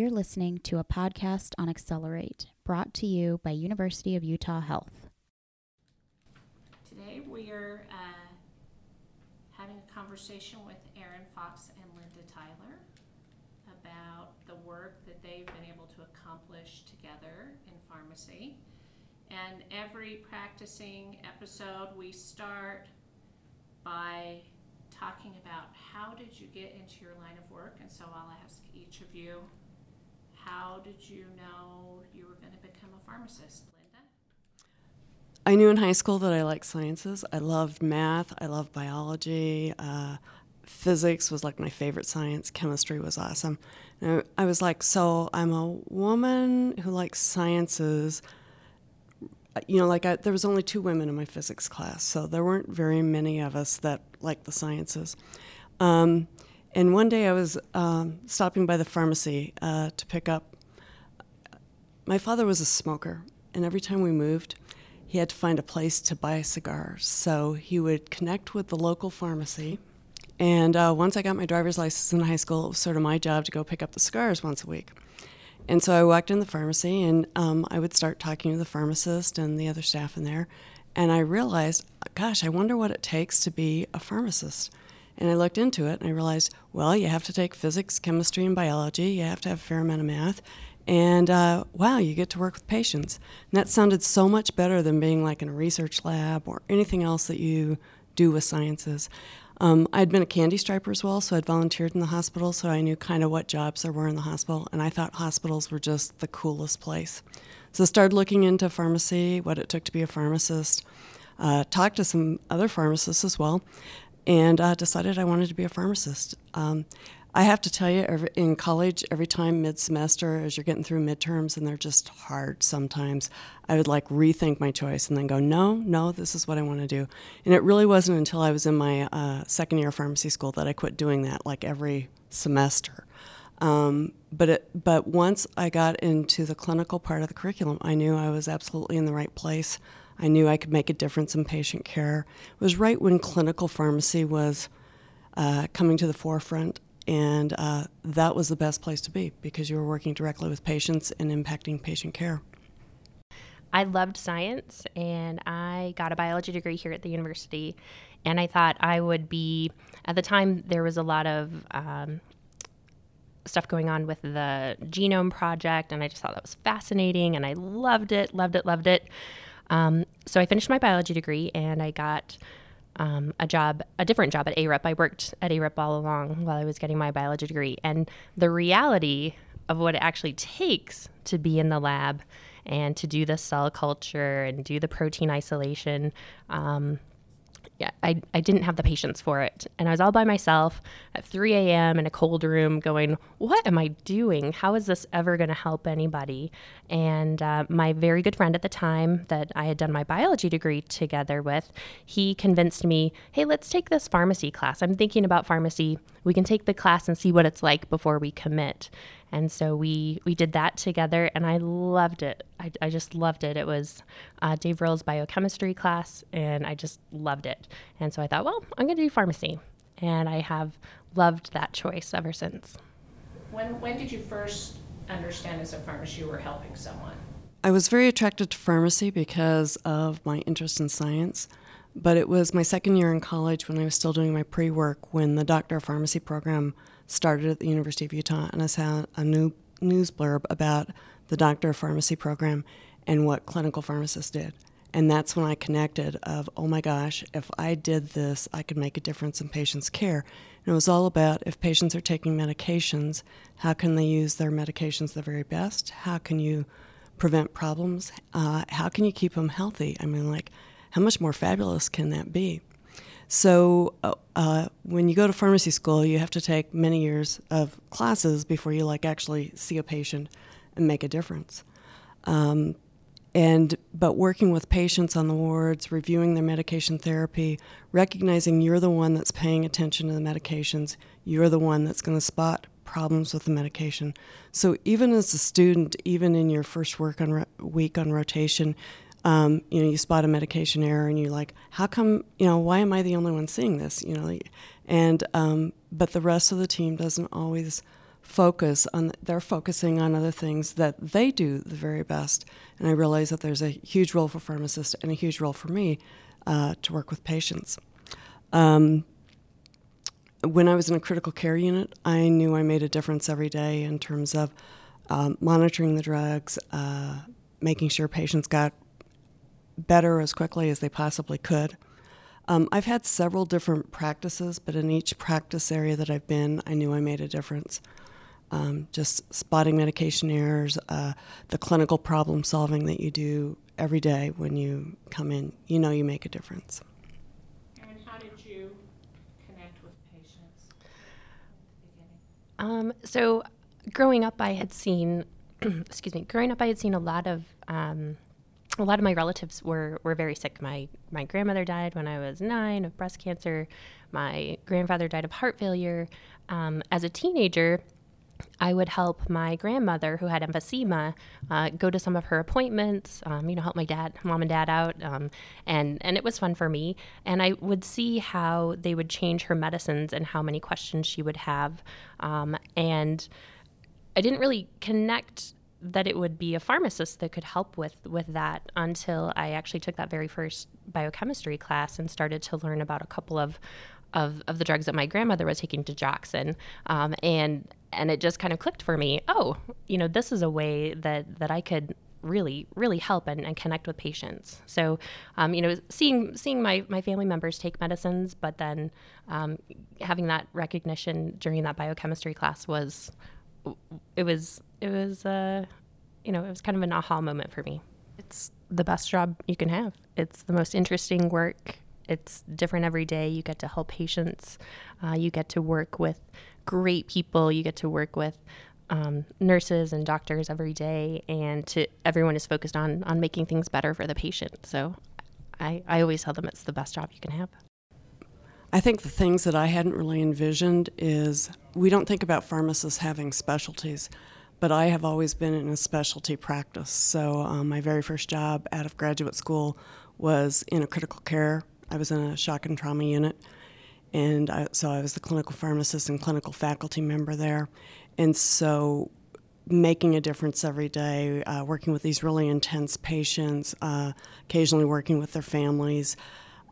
You're listening to a podcast on Accelerate, brought to you by University of Utah Health. Today we are uh, having a conversation with Erin Fox and Linda Tyler about the work that they've been able to accomplish together in pharmacy. And every practicing episode, we start by talking about how did you get into your line of work. And so I'll ask each of you, how did you know you were going to become a pharmacist? Linda? I knew in high school that I liked sciences. I loved math, I loved biology. Uh, physics was like my favorite science, chemistry was awesome. And I, was like, so I'm a woman who likes sciences you know, like I, there was only two women in my physics class, so there weren't very many of us that liked the sciences. Um, and one day I was um, stopping by the pharmacy uh, to pick up. My father was a smoker, and every time we moved, he had to find a place to buy cigars. So he would connect with the local pharmacy. And uh, once I got my driver's license in high school, it was sort of my job to go pick up the cigars once a week. And so I walked in the pharmacy and um, I would start talking to the pharmacist and the other staff in there. And I realized, gosh, I wonder what it takes to be a pharmacist. And I looked into it and I realized, well, you have to take physics, chemistry, and biology. You have to have a fair amount of math. And uh, wow, you get to work with patients. And that sounded so much better than being like in a research lab or anything else that you do with sciences. Um, I'd been a candy striper as well, so I'd volunteered in the hospital, so I knew kind of what jobs there were in the hospital, and I thought hospitals were just the coolest place. So I started looking into pharmacy, what it took to be a pharmacist, uh, talked to some other pharmacists as well, and uh, decided I wanted to be a pharmacist. Um, I have to tell you, every, in college, every time mid semester, as you're getting through midterms, and they're just hard sometimes, I would like rethink my choice and then go, no, no, this is what I want to do. And it really wasn't until I was in my uh, second year of pharmacy school that I quit doing that, like every semester. Um, but it, but once I got into the clinical part of the curriculum, I knew I was absolutely in the right place. I knew I could make a difference in patient care. It was right when clinical pharmacy was uh, coming to the forefront and uh, that was the best place to be because you were working directly with patients and impacting patient care. I loved science and I got a biology degree here at the university. And I thought I would be, at the time, there was a lot of um, stuff going on with the Genome Project, and I just thought that was fascinating and I loved it, loved it, loved it. Um, so I finished my biology degree and I got um, a job, a different job at ARUP. I worked at ARUP all along while I was getting my biology degree. And the reality of what it actually takes to be in the lab and to do the cell culture and do the protein isolation um, yeah, I, I didn't have the patience for it. And I was all by myself at 3 a.m. in a cold room going, What am I doing? How is this ever going to help anybody? And uh, my very good friend at the time that I had done my biology degree together with, he convinced me, Hey, let's take this pharmacy class. I'm thinking about pharmacy. We can take the class and see what it's like before we commit. And so we we did that together, and I loved it. I, I just loved it. It was uh, Dave Rill's biochemistry class, and I just loved it. And so I thought, well, I'm going to do pharmacy, and I have loved that choice ever since. When when did you first understand as a pharmacist you were helping someone? I was very attracted to pharmacy because of my interest in science. But it was my second year in college when I was still doing my pre work when the Doctor of Pharmacy program started at the University of Utah, and I saw a new news blurb about the Doctor of Pharmacy program and what clinical pharmacists did. And that's when I connected of, oh my gosh, if I did this, I could make a difference in patients' care. And it was all about if patients are taking medications, how can they use their medications the very best? How can you prevent problems? Uh, how can you keep them healthy? I mean, like, how much more fabulous can that be? So, uh, uh, when you go to pharmacy school, you have to take many years of classes before you like actually see a patient and make a difference. Um, and but working with patients on the wards, reviewing their medication therapy, recognizing you're the one that's paying attention to the medications, you're the one that's going to spot problems with the medication. So even as a student, even in your first work on ro- week on rotation, um, you know, you spot a medication error and you're like, how come, you know, why am I the only one seeing this? You know, and, um, but the rest of the team doesn't always focus on they're focusing on other things that they do the very best and i realize that there's a huge role for pharmacists and a huge role for me uh, to work with patients um, when i was in a critical care unit i knew i made a difference every day in terms of um, monitoring the drugs uh, making sure patients got better as quickly as they possibly could um, I've had several different practices, but in each practice area that I've been, I knew I made a difference um, just spotting medication errors, uh, the clinical problem solving that you do every day when you come in, you know you make a difference. And how did you connect with patients? Um, so, growing up, I had seen, excuse me, growing up, I had seen a lot of. A lot of my relatives were, were very sick. My my grandmother died when I was nine of breast cancer. My grandfather died of heart failure. Um, as a teenager, I would help my grandmother who had emphysema uh, go to some of her appointments, um, you know, help my dad, mom and dad out. Um, and, and it was fun for me. And I would see how they would change her medicines and how many questions she would have. Um, and I didn't really connect that it would be a pharmacist that could help with with that until I actually took that very first biochemistry class and started to learn about a couple of of, of the drugs that my grandmother was taking digoxin um, and and it just kind of clicked for me. Oh, you know, this is a way that that I could really really help and, and connect with patients so um, you know seeing seeing my, my family members take medicines but then um, having that recognition during that biochemistry class was it was it was uh, you know it was kind of an aha moment for me it's the best job you can have it's the most interesting work it's different every day you get to help patients uh, you get to work with great people. You get to work with um, nurses and doctors every day, and to everyone is focused on on making things better for the patient. So, I I always tell them it's the best job you can have. I think the things that I hadn't really envisioned is we don't think about pharmacists having specialties, but I have always been in a specialty practice. So um, my very first job out of graduate school was in a critical care. I was in a shock and trauma unit and I, so I was the clinical pharmacist and clinical faculty member there, and so making a difference every day, uh, working with these really intense patients, uh, occasionally working with their families.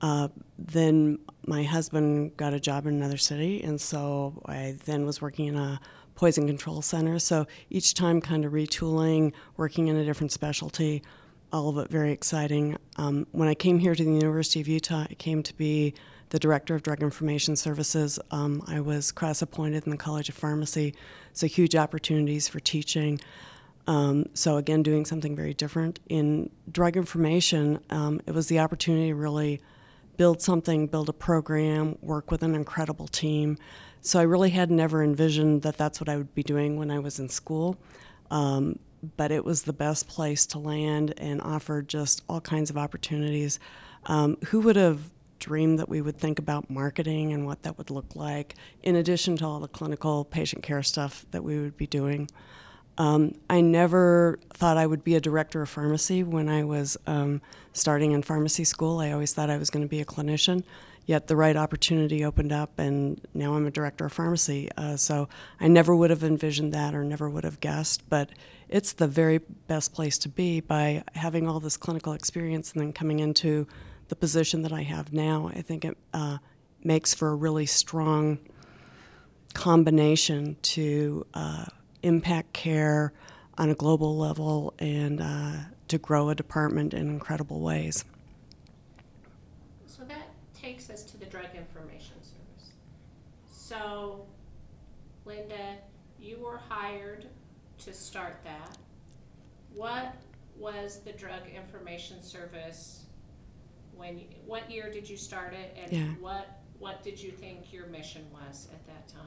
Uh, then my husband got a job in another city, and so I then was working in a poison control center. So each time, kind of retooling, working in a different specialty, all of it very exciting. Um, when I came here to the University of Utah, it came to be the director of drug information services. Um, I was cross appointed in the College of Pharmacy, so huge opportunities for teaching. Um, so, again, doing something very different. In drug information, um, it was the opportunity to really build something, build a program, work with an incredible team. So, I really had never envisioned that that's what I would be doing when I was in school. Um, but it was the best place to land and offered just all kinds of opportunities. Um, who would have dreamed that we would think about marketing and what that would look like, in addition to all the clinical patient care stuff that we would be doing. Um, I never thought I would be a director of pharmacy when I was um, starting in pharmacy school. I always thought I was going to be a clinician, yet the right opportunity opened up, and now I'm a director of pharmacy. Uh, so I never would have envisioned that or never would have guessed, but it's the very best place to be by having all this clinical experience and then coming into the position that I have now, I think it uh, makes for a really strong combination to uh, impact care on a global level and uh, to grow a department in incredible ways. So that takes us to the Drug Information Service. So, Linda, you were hired to start that. What was the Drug Information Service when, you- what year did you start it? Yeah. And what, what did you think your mission was at that time?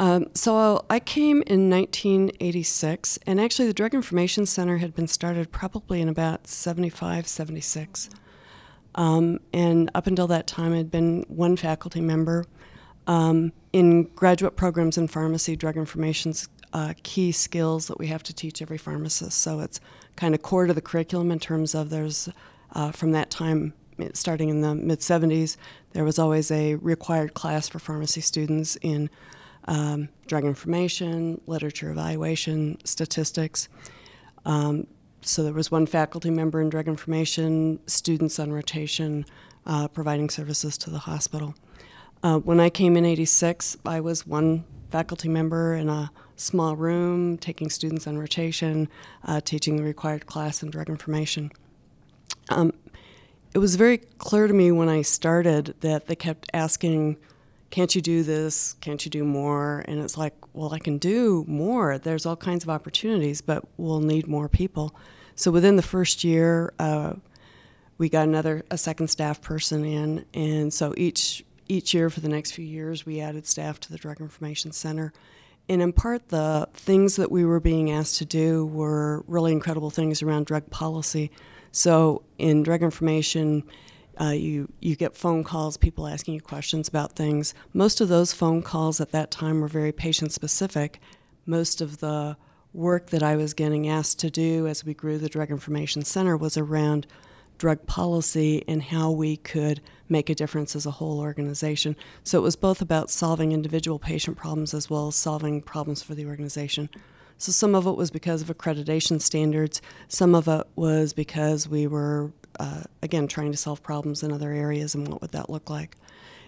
Um, so I came in 1986, and actually the Drug Information Center had been started probably in about 75, 76. Um, and up until that time, I'd been one faculty member. Um, in graduate programs in pharmacy, drug information's uh, key skills that we have to teach every pharmacist. So it's kind of core to the curriculum in terms of there's uh, from that time, starting in the mid 70s, there was always a required class for pharmacy students in um, drug information, literature evaluation, statistics. Um, so there was one faculty member in drug information, students on rotation, uh, providing services to the hospital. Uh, when I came in 86, I was one faculty member in a small room, taking students on rotation, uh, teaching the required class in drug information. Um, it was very clear to me when I started that they kept asking, Can't you do this? Can't you do more? And it's like, Well, I can do more. There's all kinds of opportunities, but we'll need more people. So within the first year, uh, we got another a second staff person in, and so each each year for the next few years, we added staff to the Drug Information Center. And in part, the things that we were being asked to do were really incredible things around drug policy. So in drug information, uh, you you get phone calls, people asking you questions about things. Most of those phone calls at that time were very patient specific. Most of the work that I was getting asked to do as we grew the Drug Information Center was around drug policy and how we could make a difference as a whole organization. So it was both about solving individual patient problems as well as solving problems for the organization. So some of it was because of accreditation standards, some of it was because we were, uh, again, trying to solve problems in other areas and what would that look like.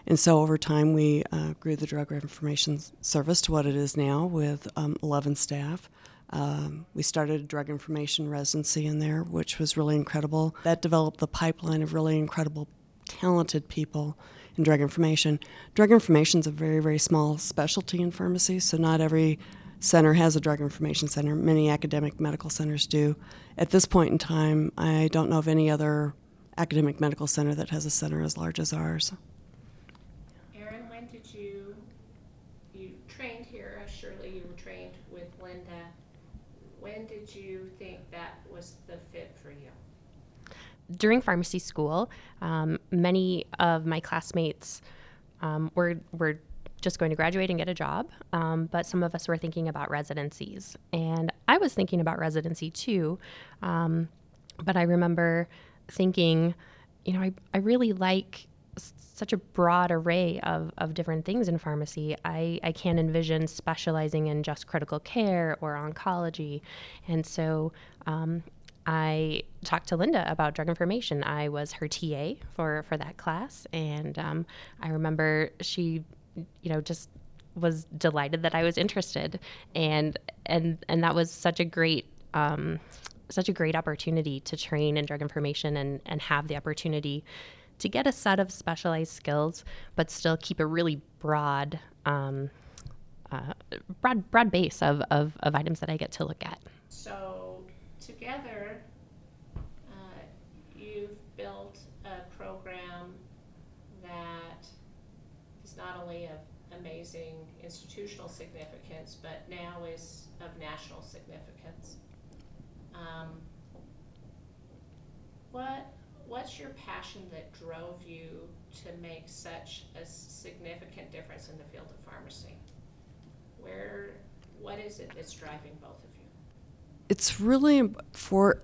And so over time, we uh, grew the Drug Information Service to what it is now with um, 11 staff. Um, we started a drug information residency in there, which was really incredible. That developed the pipeline of really incredible, talented people in drug information. Drug information is a very, very small specialty in pharmacy, so not every center has a drug information center. Many academic medical centers do. At this point in time, I don't know of any other academic medical center that has a center as large as ours. Erin, when did you, you trained here, surely you were trained with Linda. When did you think that was the fit for you? During pharmacy school, um, many of my classmates um, were were just going to graduate and get a job, um, but some of us were thinking about residencies, and I was thinking about residency too. Um, but I remember thinking, you know, I, I really like such a broad array of, of different things in pharmacy. I, I can't envision specializing in just critical care or oncology. And so um, I talked to Linda about drug information. I was her TA for, for that class. And um, I remember she, you know, just was delighted that I was interested. And, and, and that was such a great, um, such a great opportunity to train in drug information and, and have the opportunity to get a set of specialized skills, but still keep a really broad, um, uh, broad, broad base of, of, of items that I get to look at. So together, uh, you've built a program that is not only of amazing institutional significance, but now is of national significance. Um, what what's your passion that drove you to make such a significant difference in the field of pharmacy? Where, what is it that's driving both of you? It's really for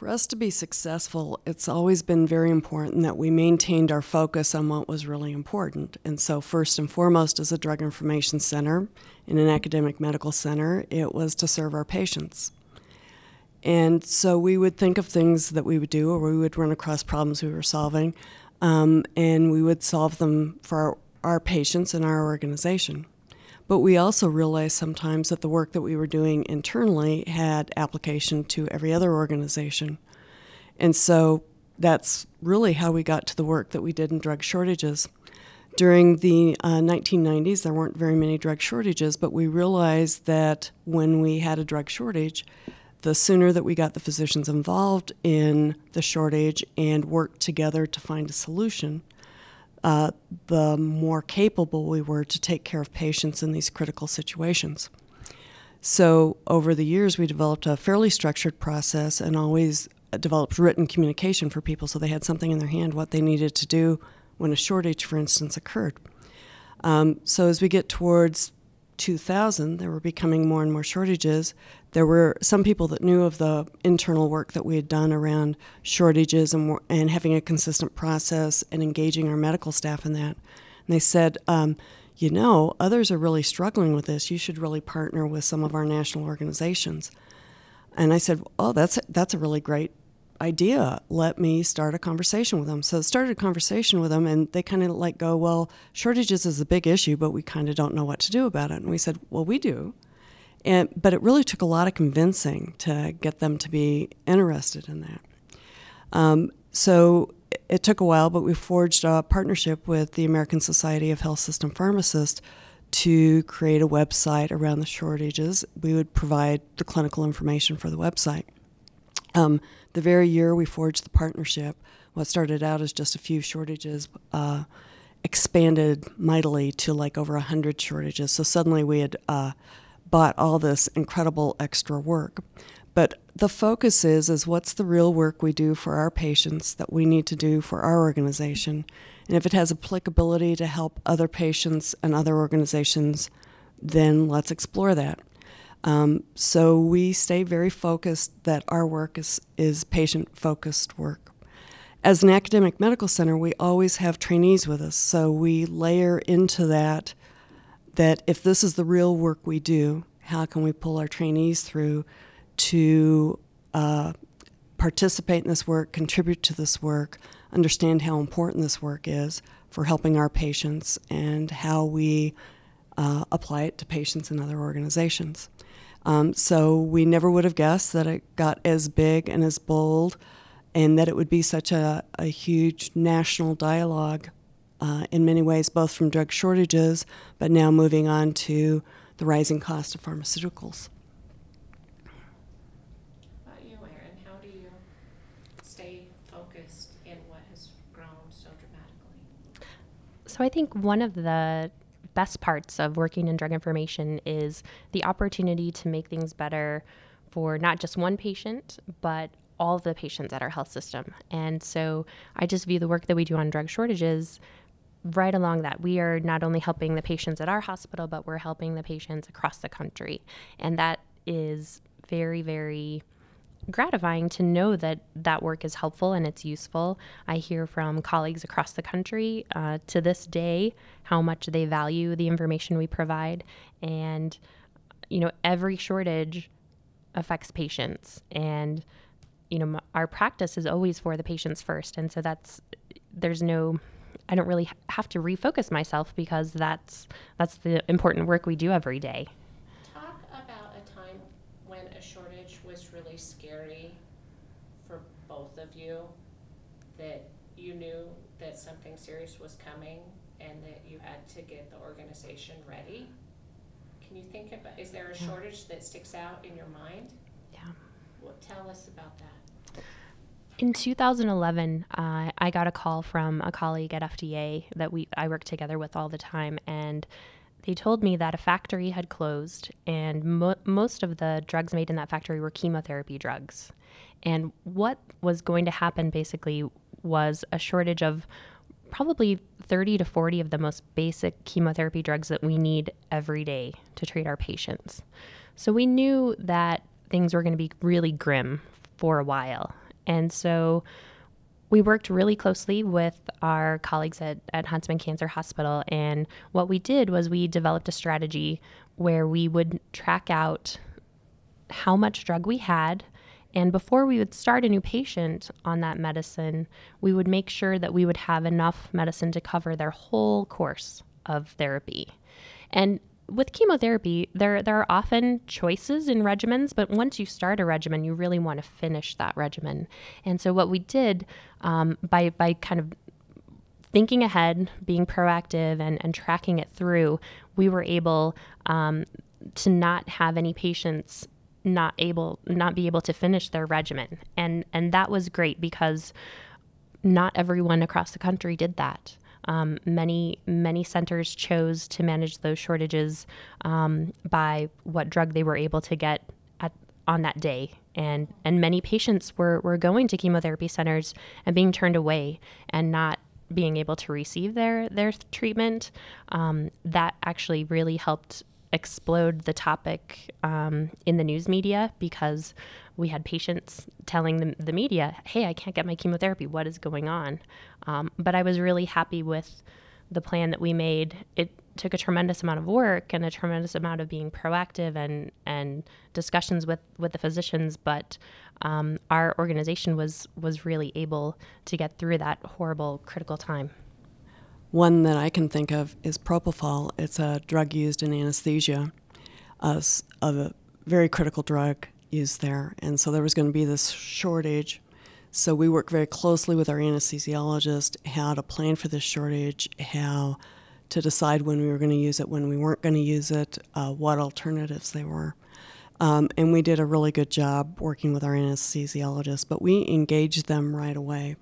for us to be successful. It's always been very important that we maintained our focus on what was really important. And so, first and foremost, as a drug information center in an academic medical center, it was to serve our patients. And so we would think of things that we would do, or we would run across problems we were solving, um, and we would solve them for our, our patients and our organization. But we also realized sometimes that the work that we were doing internally had application to every other organization. And so that's really how we got to the work that we did in drug shortages. During the uh, 1990s, there weren't very many drug shortages, but we realized that when we had a drug shortage, the sooner that we got the physicians involved in the shortage and worked together to find a solution, uh, the more capable we were to take care of patients in these critical situations. So, over the years, we developed a fairly structured process and always developed written communication for people so they had something in their hand what they needed to do when a shortage, for instance, occurred. Um, so, as we get towards 2000, there were becoming more and more shortages. There were some people that knew of the internal work that we had done around shortages and, and having a consistent process and engaging our medical staff in that. And they said, um, you know, others are really struggling with this. You should really partner with some of our national organizations. And I said, oh, that's that's a really great idea. Let me start a conversation with them. So I started a conversation with them, and they kind of like go, well, shortages is a big issue, but we kind of don't know what to do about it. And we said, well, we do. And, but it really took a lot of convincing to get them to be interested in that. Um, so it, it took a while, but we forged a partnership with the American Society of Health System Pharmacists to create a website around the shortages. We would provide the clinical information for the website. Um, the very year we forged the partnership, what started out as just a few shortages uh, expanded mightily to like over 100 shortages. So suddenly we had uh, bought all this incredible extra work. But the focus is is what's the real work we do for our patients that we need to do for our organization, and if it has applicability to help other patients and other organizations, then let's explore that. Um, so we stay very focused that our work is, is patient focused work. As an academic medical center, we always have trainees with us, so we layer into that that if this is the real work we do, how can we pull our trainees through to uh, participate in this work, contribute to this work, understand how important this work is for helping our patients, and how we uh, apply it to patients in other organizations. Um, so we never would have guessed that it got as big and as bold, and that it would be such a, a huge national dialogue uh, in many ways, both from drug shortages, but now moving on to the rising cost of pharmaceuticals. How about you, Erin, how do you stay focused in what has grown so dramatically? So I think one of the best parts of working in drug information is the opportunity to make things better for not just one patient, but all the patients at our health system. And so I just view the work that we do on drug shortages right along that. We are not only helping the patients at our hospital, but we're helping the patients across the country. And that is very, very gratifying to know that that work is helpful and it's useful. I hear from colleagues across the country uh, to this day how much they value the information we provide. And, you know, every shortage affects patients. And, you know, our practice is always for the patients first. And so that's, there's no, I don't really have to refocus myself because that's that's the important work we do every day. Talk about a time when a shortage was really scary for both of you, that you knew that something serious was coming and that you had to get the organization ready. Can you think about, is there a shortage that sticks out in your mind? Yeah. What, tell us about that. In 2011, uh, I got a call from a colleague at FDA that we I work together with all the time, and they told me that a factory had closed, and mo- most of the drugs made in that factory were chemotherapy drugs. And what was going to happen basically was a shortage of probably 30 to 40 of the most basic chemotherapy drugs that we need every day to treat our patients. So we knew that things were going to be really grim for a while. And so we worked really closely with our colleagues at, at Huntsman Cancer Hospital. And what we did was we developed a strategy where we would track out how much drug we had. And before we would start a new patient on that medicine, we would make sure that we would have enough medicine to cover their whole course of therapy. And with chemotherapy, there there are often choices in regimens, but once you start a regimen, you really want to finish that regimen. And so, what we did um, by by kind of thinking ahead, being proactive, and and tracking it through, we were able um, to not have any patients not able not be able to finish their regimen, and and that was great because not everyone across the country did that. Um, many many centers chose to manage those shortages um, by what drug they were able to get at on that day, and and many patients were were going to chemotherapy centers and being turned away and not being able to receive their their treatment. Um, that actually really helped explode the topic um, in the news media because we had patients telling the, the media, hey, I can't get my chemotherapy. What is going on? Um, but I was really happy with the plan that we made. It took a tremendous amount of work and a tremendous amount of being proactive and and discussions with with the physicians but um, our organization was was really able to get through that horrible critical time one that I can think of is propofol. It's a drug used in anesthesia, a, a very critical drug used there. And so there was going to be this shortage. So we worked very closely with our anesthesiologist how to plan for this shortage, how to decide when we were going to use it, when we weren't going to use it, uh, what alternatives they were. Um, and we did a really good job working with our anesthesiologist, but we engaged them right away.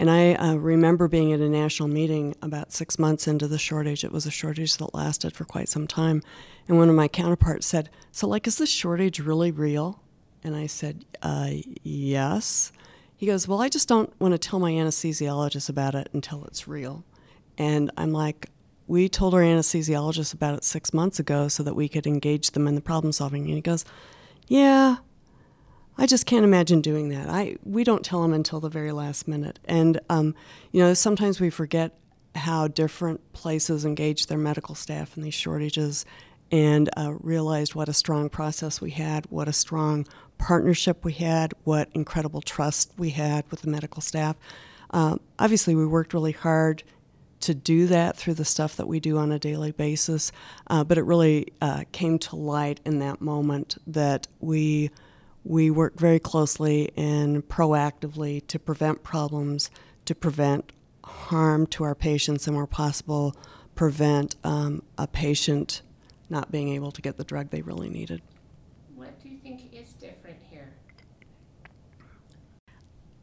And I uh, remember being at a national meeting about six months into the shortage. It was a shortage that lasted for quite some time. And one of my counterparts said, So, like, is this shortage really real? And I said, uh, Yes. He goes, Well, I just don't want to tell my anesthesiologist about it until it's real. And I'm like, We told our anesthesiologist about it six months ago so that we could engage them in the problem solving. And he goes, Yeah, I just can't imagine doing that. I we don't tell them until the very last minute, and um, you know sometimes we forget how different places engage their medical staff in these shortages, and uh, realized what a strong process we had, what a strong partnership we had, what incredible trust we had with the medical staff. Um, obviously, we worked really hard to do that through the stuff that we do on a daily basis, uh, but it really uh, came to light in that moment that we we work very closely and proactively to prevent problems, to prevent harm to our patients, and where possible, prevent um, a patient not being able to get the drug they really needed. What do you think is different here?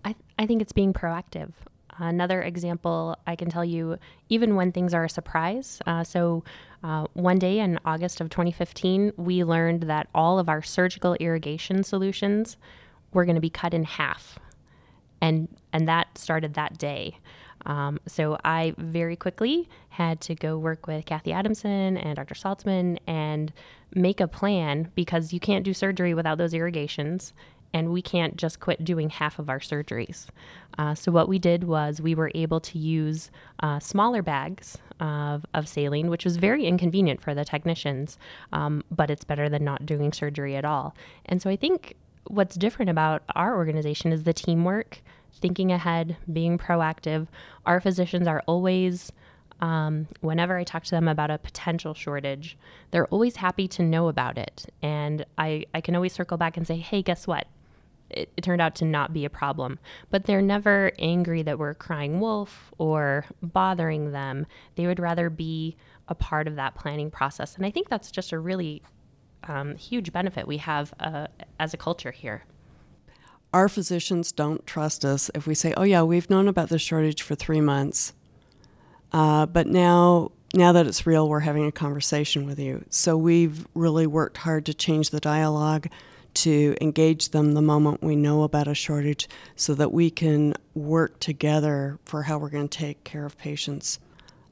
I, I think it's being proactive. Another example I can tell you, even when things are a surprise. Uh, so, uh, one day in August of 2015, we learned that all of our surgical irrigation solutions were going to be cut in half. And, and that started that day. Um, so I very quickly had to go work with Kathy Adamson and Dr. Saltzman and make a plan because you can't do surgery without those irrigations and we can't just quit doing half of our surgeries. Uh, so, what we did was we were able to use uh, smaller bags of, of saline, which was very inconvenient for the technicians, um, but it's better than not doing surgery at all. And so, I think what's different about our organization is the teamwork, thinking ahead, being proactive. Our physicians are always um, whenever I talk to them about a potential shortage, they're always happy to know about it. And I, I can always circle back and say, hey, guess what? It, it, turned out to not be a problem. But they're never angry that we're crying wolf or bothering them. They would rather be a part of that planning process. And I think that's just a really um, huge benefit we have uh, as a culture here. Our physicians don't trust us if we say, oh, yeah, we've known about this shortage for three months. Uh, but now, now that it's real, we're having a conversation with you. So we've really worked hard to change the dialogue to engage them the moment we know about a shortage so that we can work together for how we're going to take care of patients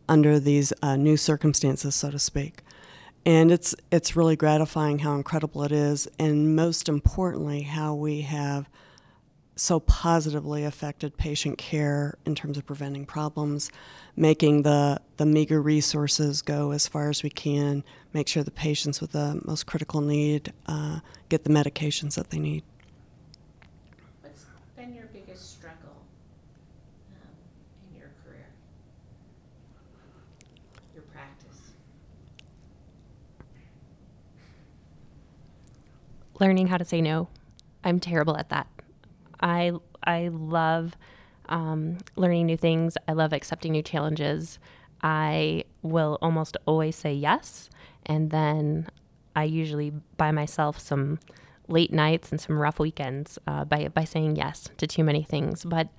under these uh, new circumstances, so to speak. And it's, it's really gratifying how incredible it is, and most importantly, how we have so positively affected patient care in terms of preventing problems, making the, the meager resources go as far as we can, make sure the patients with the most critical need uh, get the medications that they need. What's been your biggest struggle um, in your career, your practice? Learning how to say no. I'm terrible at that. I I love um, learning new things. I love accepting new challenges. I will almost always say yes, and then I usually buy myself some late nights and some rough weekends uh, by by saying yes to too many things. But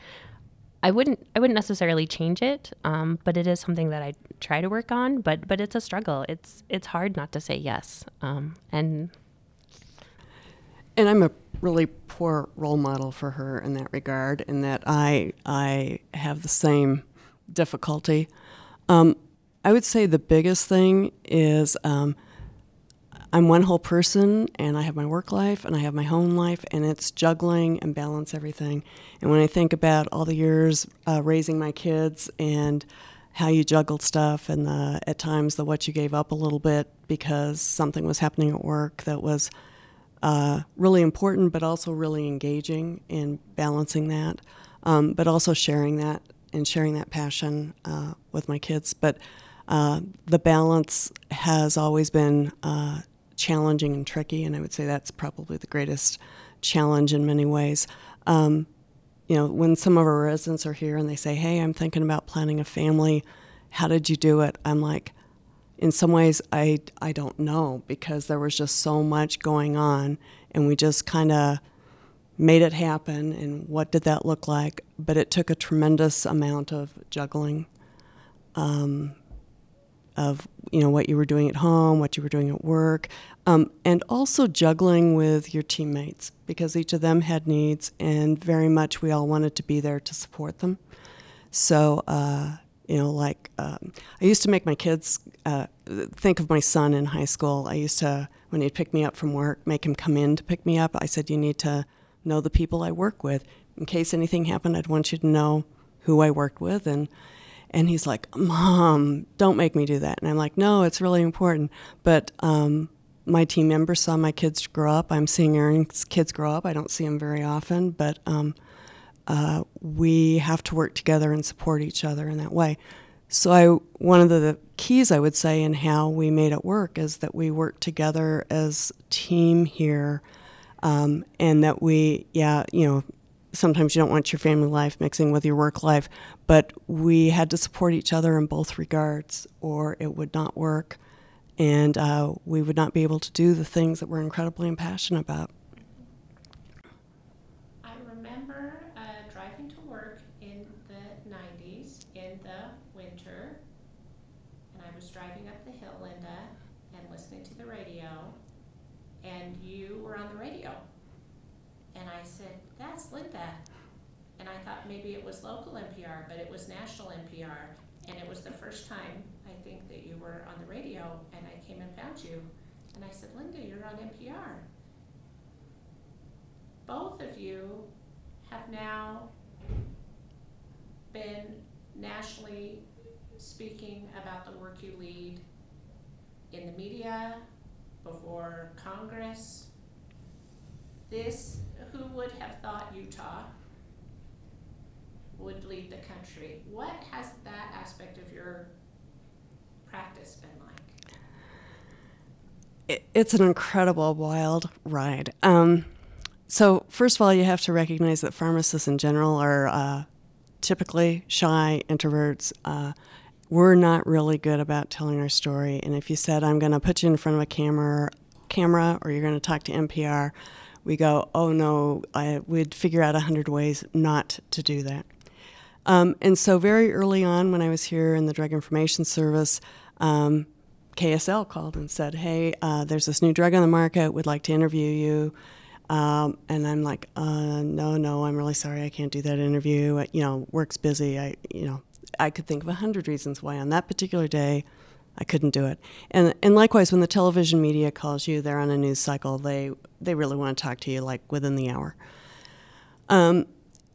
I wouldn't I wouldn't necessarily change it, um, but it is something that I try to work on. But but it's a struggle. It's it's hard not to say yes, um, and and I'm a really poor role model for her in that regard, in that I I have the same difficulty. Um, I would say the biggest thing is um, I'm one whole person, and I have my work life and I have my home life, and it's juggling and balance everything. And when I think about all the years uh, raising my kids and how you juggled stuff and the at times the what you gave up a little bit because something was happening at work that was uh, really important but also really engaging in balancing that um, but also sharing that and sharing that passion uh, with my kids but uh, the balance has always been uh, challenging and tricky and i would say that's probably the greatest challenge in many ways um, you know, when some of our residents are here and they say, "Hey, I'm thinking about planning a family. How did you do it?" I'm like, in some ways, I I don't know because there was just so much going on, and we just kind of made it happen. And what did that look like? But it took a tremendous amount of juggling. Um, of you know what you were doing at home, what you were doing at work, um, and also juggling with your teammates because each of them had needs, and very much we all wanted to be there to support them. So uh, you know, like um, I used to make my kids uh, think of my son in high school. I used to when he'd pick me up from work, make him come in to pick me up. I said, "You need to know the people I work with in case anything happened. I'd want you to know who I worked with and." And he's like, Mom, don't make me do that. And I'm like, No, it's really important. But um, my team members saw my kids grow up. I'm seeing Erin's kids grow up. I don't see them very often, but um, uh, we have to work together and support each other in that way. So, I, one of the keys I would say in how we made it work is that we work together as team here, um, and that we, yeah, you know, sometimes you don't want your family life mixing with your work life, but we had to support each other in both regards, or it would not work, and uh, we would not be able to do the things that we're incredibly passionate about. I remember to work in the 90s in the winter, and I was driving up the hill, Linda, and listening to the radio, and you were on the radio. And I said, That's Linda. And I thought maybe it was local NPR, but it was national NPR. And it was the first time, I think, that you were on the radio, and I came and found you. And I said, Linda, you're on NPR. Both of you have now been nationally speaking about the work you lead in the media, before Congress. This, who would have thought Utah would lead the country? What has that aspect of your practice been like? It, it's an incredible, wild ride. Um, so, first of all, you have to recognize that pharmacists in general are uh, typically shy introverts. Uh, we're not really good about telling our story. And if you said, I'm going to put you in front of a camera, camera or you're going to talk to NPR, we go, oh no, I would figure out a hundred ways not to do that. Um, and so, very early on, when I was here in the Drug Information Service, um, KSL called and said, Hey, uh, there's this new drug on the market, We'd like to interview you. Um, and I'm like, uh, no, no, I'm really sorry, I can't do that interview. You know, work's busy. I, you know, I could think of a hundred reasons why on that particular day I couldn't do it. And and likewise, when the television media calls you, they're on a news cycle. They they really want to talk to you like within the hour. Um,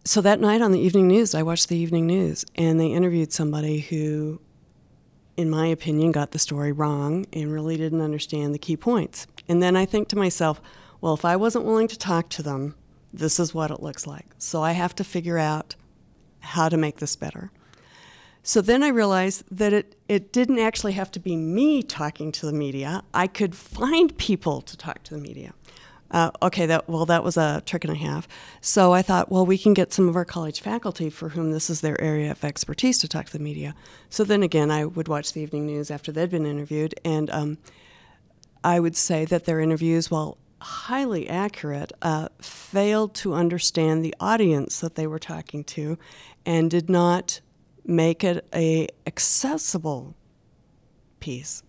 so that night on the evening news, I watched the evening news, and they interviewed somebody who, in my opinion, got the story wrong and really didn't understand the key points. And then I think to myself, well, if I wasn't willing to talk to them, this is what it looks like. So I have to figure out how to make this better. So then I realized that it, it didn't actually have to be me talking to the media. I could find people to talk to the media. Uh, okay, that well, that was a trick and a half. So I thought, well, we can get some of our college faculty for whom this is their area of expertise to talk to the media. So then again, I would watch the evening news after they'd been interviewed, and um, I would say that their interviews, while highly accurate, uh, failed to understand the audience that they were talking to, and did not make it a accessible piece.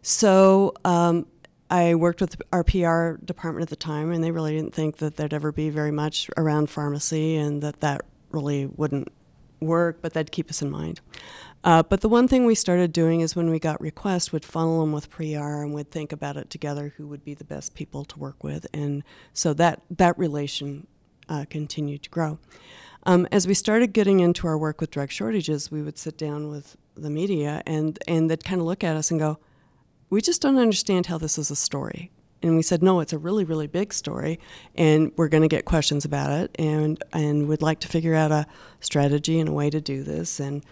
So um, I worked with our PR department at the time, and they really didn't think that there'd ever be very much around pharmacy and that that really wouldn't work, but that'd keep us in mind. Uh, but the one thing we started doing is when we got requests, we would funnel them with PR and we'd think about it together who would be the best people to work with. And so that, that relation uh, continued to grow. Um, as we started getting into our work with drug shortages, we would sit down with the media and, and they'd kind of look at us and go, We just don't understand how this is a story. And we said, No, it's a really, really big story, and we're going to get questions about it, and, and we'd like to figure out a strategy and a way to do this. And,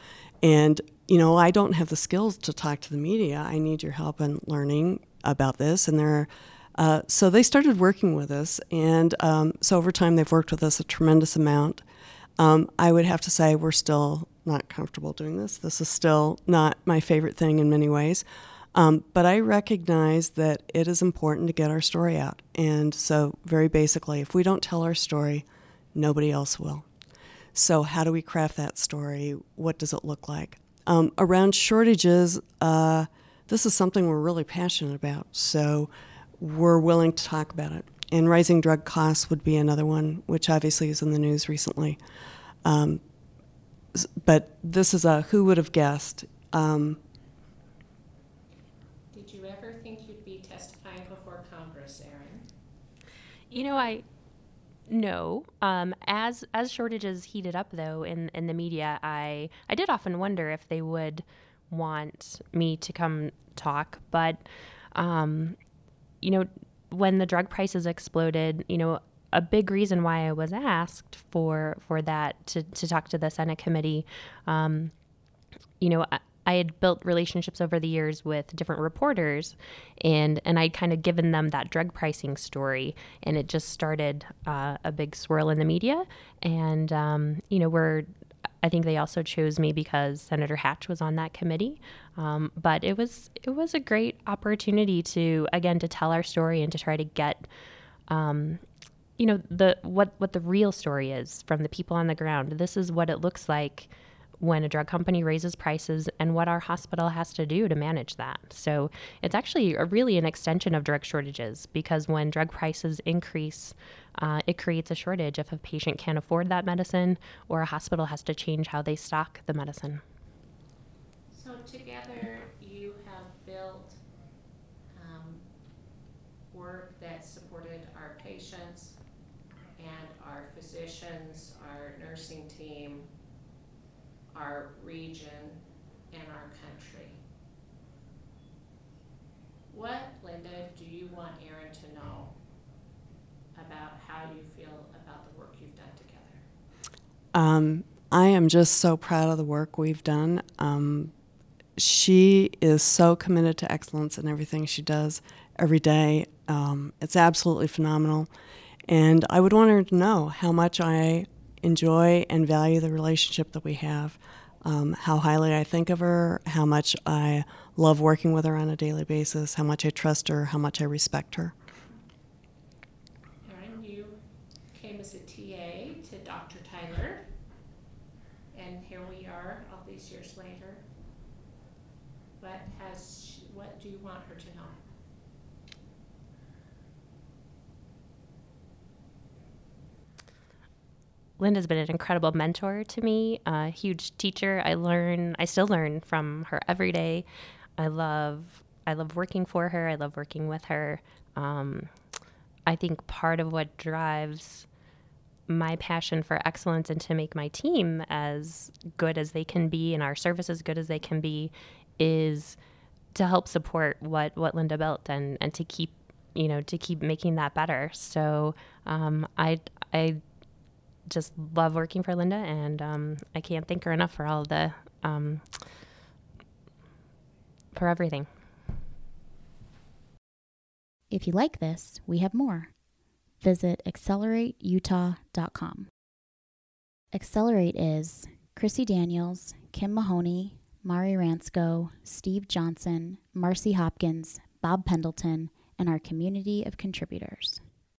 and you know, I don't have the skills to talk to the media. I need your help in learning about this. And there uh, so they started working with us, and um, so over time they've worked with us a tremendous amount. Um, I would have to say we're still not comfortable doing this. This is still not my favorite thing in many ways. Um, but I recognize that it is important to get our story out. And so, very basically, if we don't tell our story, nobody else will. So, how do we craft that story? What does it look like? Um, around shortages, uh, this is something we're really passionate about. So, we're willing to talk about it. And rising drug costs would be another one, which obviously is in the news recently. Um, but this is a who would have guessed. Um, Did you ever think you'd be testifying before Congress, Erin? You know, I no. Um, as as shortages heated up, though, in in the media, I I did often wonder if they would want me to come talk, but um, you know, when the drug prices exploded, you know, a big reason why I was asked for for that to to talk to the Senate committee, um, you know. I, had built relationships over the years with different reporters, and and I'd kind of given them that drug pricing story, and it just started uh, a big swirl in the media. And um, you know, we're I think they also chose me because Senator Hatch was on that committee. Um, but it was it was a great opportunity to again to tell our story and to try to get um, you know the what what the real story is from the people on the ground. This is what it looks like when a drug company raises prices and what our hospital has to do to manage that. So it's actually a, really an extension of drug shortages because when drug prices increase, uh, it creates a shortage if a patient can't afford that medicine or a hospital has to change how they stock the medicine. So together, you have built um, work that supported our patients and our physicians, our nursing team, our region, and our country. What, Linda, do you want Erin to know about how you feel about the work you've done together? Um, I am just so proud of the work we've done. Um, she is so committed to excellence in everything she does every day. Um, it's absolutely phenomenal. And I would want her to know how much I enjoy and value the relationship that we have, um, how highly I think of her, how much I love working with her on a daily basis, how much I trust her, how much I respect her. Erin, you came as a TA to Dr. Tyler, and here we are all these years later. What has, she- what do you want her to know? Linda's been an incredible mentor to me, a huge teacher. I learn, I still learn from her every day. I love, I love working for her. I love working with her. Um, I think part of what drives my passion for excellence and to make my team as good as they can be and our service as good as they can be is to help support what what Linda built and and to keep you know to keep making that better. So um, I I just love working for Linda, and um, I can't thank her enough for all the um, for everything. If you like this, we have more. Visit accelerateutah.com. Accelerate is Chrissy Daniels, Kim Mahoney, Mari Ransco, Steve Johnson, Marcy Hopkins, Bob Pendleton, and our community of contributors.